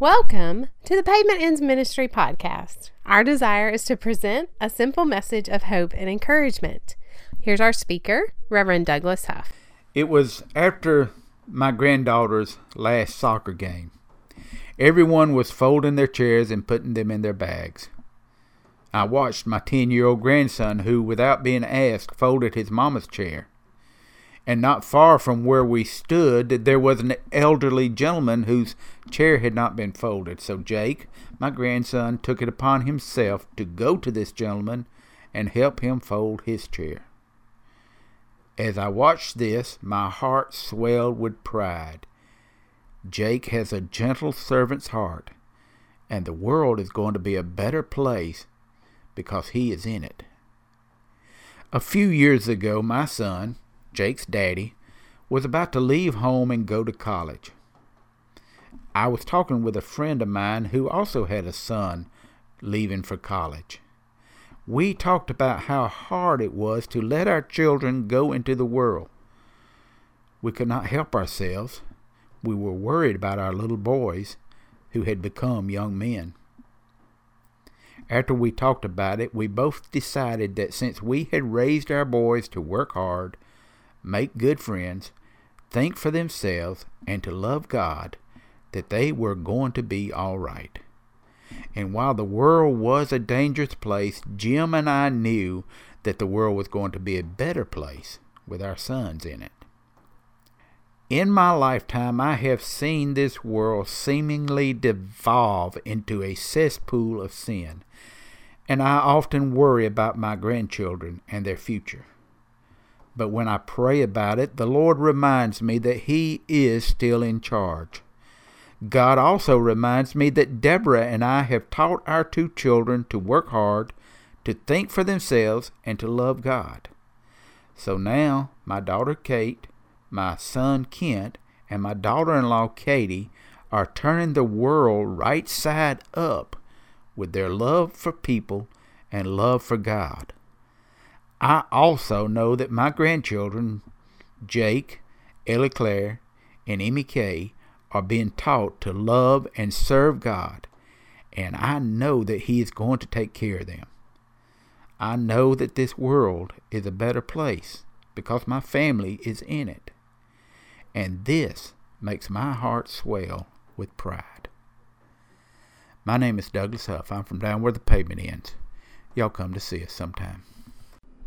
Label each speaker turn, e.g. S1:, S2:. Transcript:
S1: Welcome to the Pavement Ends Ministry podcast. Our desire is to present a simple message of hope and encouragement. Here's our speaker, Reverend Douglas Huff.
S2: It was after my granddaughter's last soccer game. Everyone was folding their chairs and putting them in their bags. I watched my 10 year old grandson, who, without being asked, folded his mama's chair and not far from where we stood there was an elderly gentleman whose chair had not been folded. So Jake, my grandson, took it upon himself to go to this gentleman and help him fold his chair. As I watched this, my heart swelled with pride. Jake has a gentle servant's heart, and the world is going to be a better place because he is in it. A few years ago, my son, Jake's daddy, was about to leave home and go to college. I was talking with a friend of mine who also had a son leaving for college. We talked about how hard it was to let our children go into the world. We could not help ourselves. We were worried about our little boys who had become young men. After we talked about it, we both decided that since we had raised our boys to work hard make good friends, think for themselves, and to love God, that they were going to be all right. And while the world was a dangerous place, Jim and I knew that the world was going to be a better place with our sons in it. In my lifetime, I have seen this world seemingly devolve into a cesspool of sin, and I often worry about my grandchildren and their future. But when I pray about it, the Lord reminds me that He is still in charge. God also reminds me that Deborah and I have taught our two children to work hard, to think for themselves, and to love God. So now, my daughter Kate, my son Kent, and my daughter in law Katie are turning the world right side up with their love for people and love for God. I also know that my grandchildren, Jake, Ellie Claire, and Emmy Kay, are being taught to love and serve God, and I know that He is going to take care of them. I know that this world is a better place because my family is in it, and this makes my heart swell with pride. My name is Douglas Huff. I'm from down where the pavement ends. Y'all come to see us sometime.